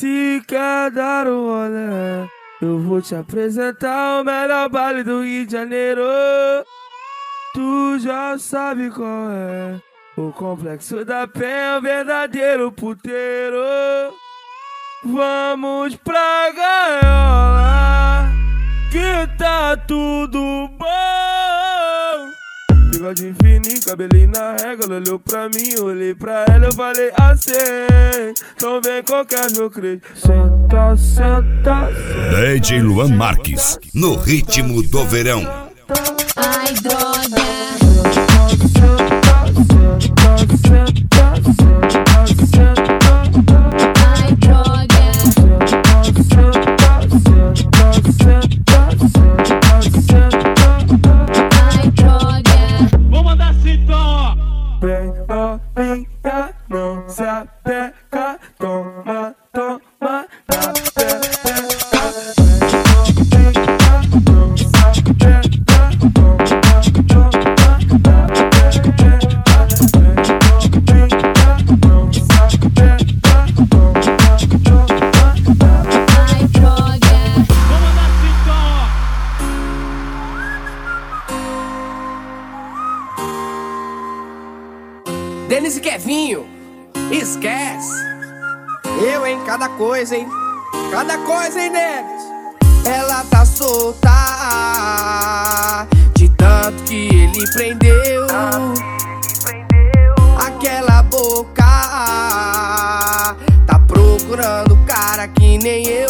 Se quer dar um rolê, eu vou te apresentar o melhor baile do Rio de Janeiro. Tu já sabe qual é. O complexo da penha é o verdadeiro puteiro. Vamos pra gaiola, que tá tudo bom. Bigode fininho, cabelinho na régua, ela olhou pra mim, olhei pra ela, eu falei assim. Então vem qualquer meu crente. Senta, senta, senta. DJ Luan Marques, no ritmo do verão. Ai, droga. Ai, Denis e Kevinho, esquece. Eu, hein? Cada coisa, hein? Cada coisa, hein, Denis? Ela tá solta de tanto que ele prendeu. Aquela boca tá procurando cara que nem eu.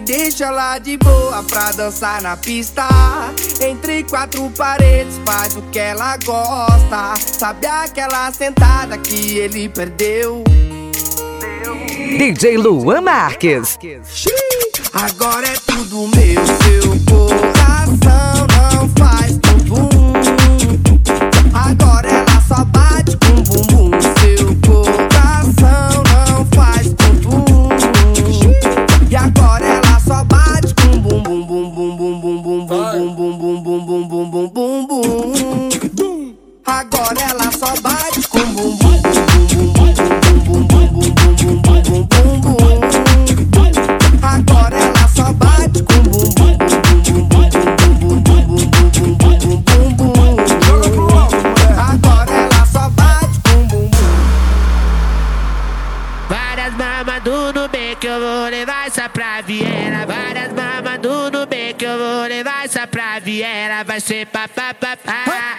Deixa ela de boa pra dançar na pista. Entre quatro paredes, faz o que ela gosta. Sabe aquela sentada que ele perdeu? DJ Luan Marques. Agora é tudo meu, seu coração não faz agora ela só bate com bumbum. Agora ela só bate com bumbum. Agora ela só bate com bumbum. Várias mamas do que eu vou levar essa pra Viera. Várias mamas do que eu vou levar essa pra Viera. Vai ser pa papapá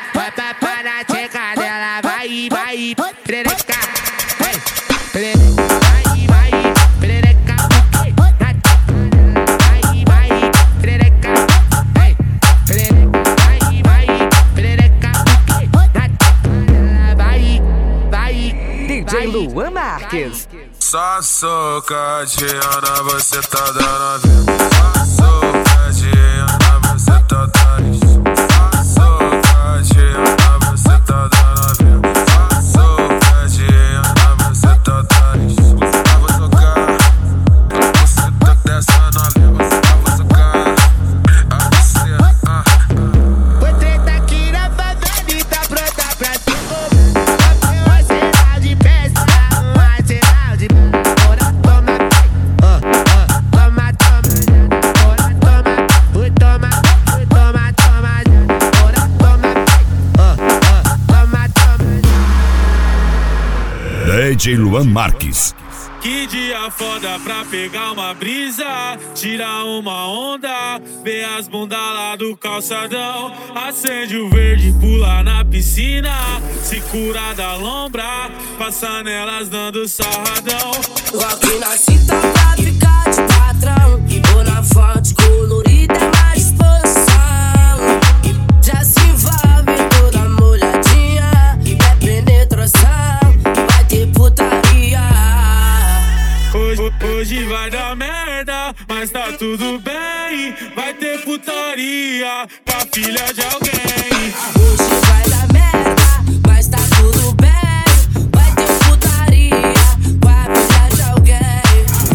safada, ela vai, vai, perereca. Perereca. Luan Marques. Só socadinha na você tá dando a vida. Só soca. DJ Luan Marques. Que dia foda pra pegar uma brisa, tirar uma onda, ver as bundas lá do calçadão. Acende o verde, pula na piscina, se cura da lombra, passa nelas dando sarradão. Rock na cinta pra mas tá tudo bem. Vai ter putaria pra filha de alguém. Hoje vai dar merda, mas tá tudo bem. Vai ter putaria com a filha de alguém.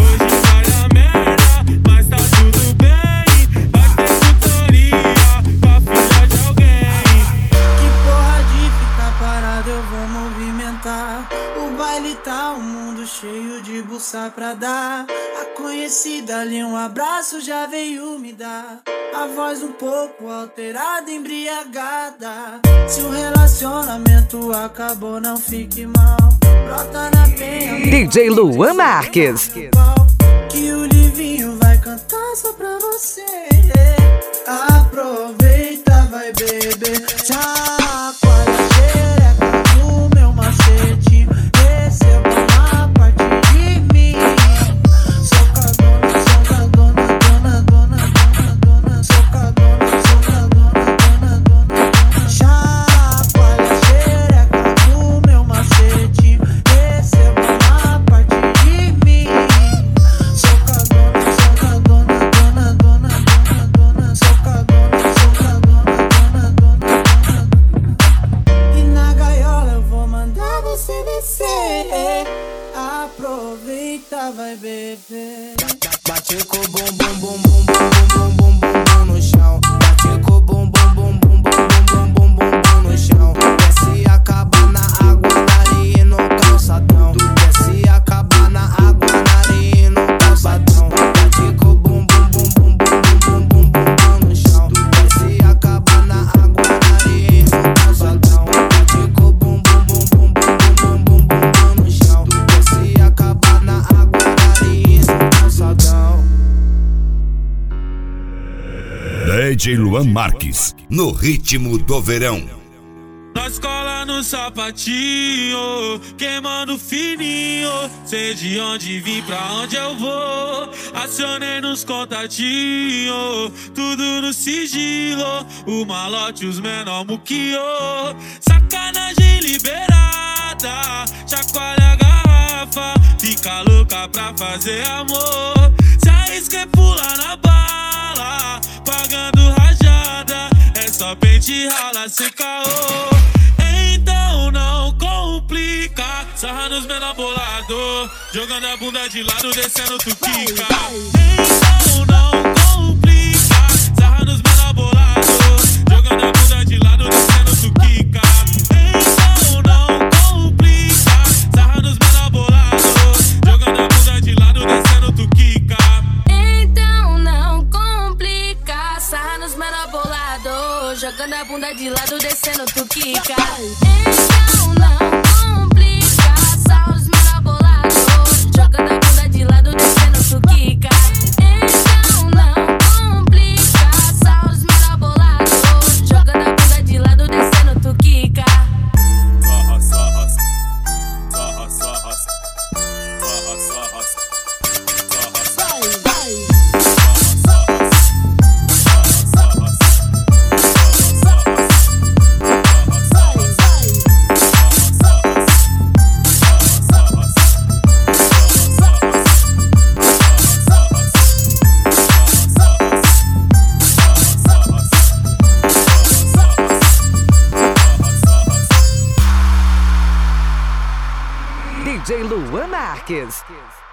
Hoje vai dar merda, mas tá tudo bem. Vai ter putaria pra filha de alguém. Que porra de ficar parado, eu vou movimentar. O baile tá um mundo cheio de buça pra dar. A Conhecida ali, um abraço já veio me dar. A voz um pouco alterada, embriagada. Se o relacionamento acabou, não fique mal. Brota na penha. DJ Luan Marques. Que o Livinho vai cantar só pra você. Aproveita, vai beber. Chacoalha bébé. Bate com o bumbum, bumbum. DJ Luan Marques. No ritmo do verão. Nós cola no sapatinho, queimando fininho. Sei de onde vim, pra onde eu vou. Acionei nos contatinhos, tudo no sigilo. O malote, os menor muquio. Sacanagem liberada, chacoalha a garrafa. Fica louca pra fazer amor. Rala sem caô. Então não complica. Sarra nos menor bolado. Jogando a bunda de lado, descendo tu quica. Então não complica. Sarra nos menor bolado. Jogando a bunda de lado, descendo tu quica. De lado, descendo tu quica. Marques.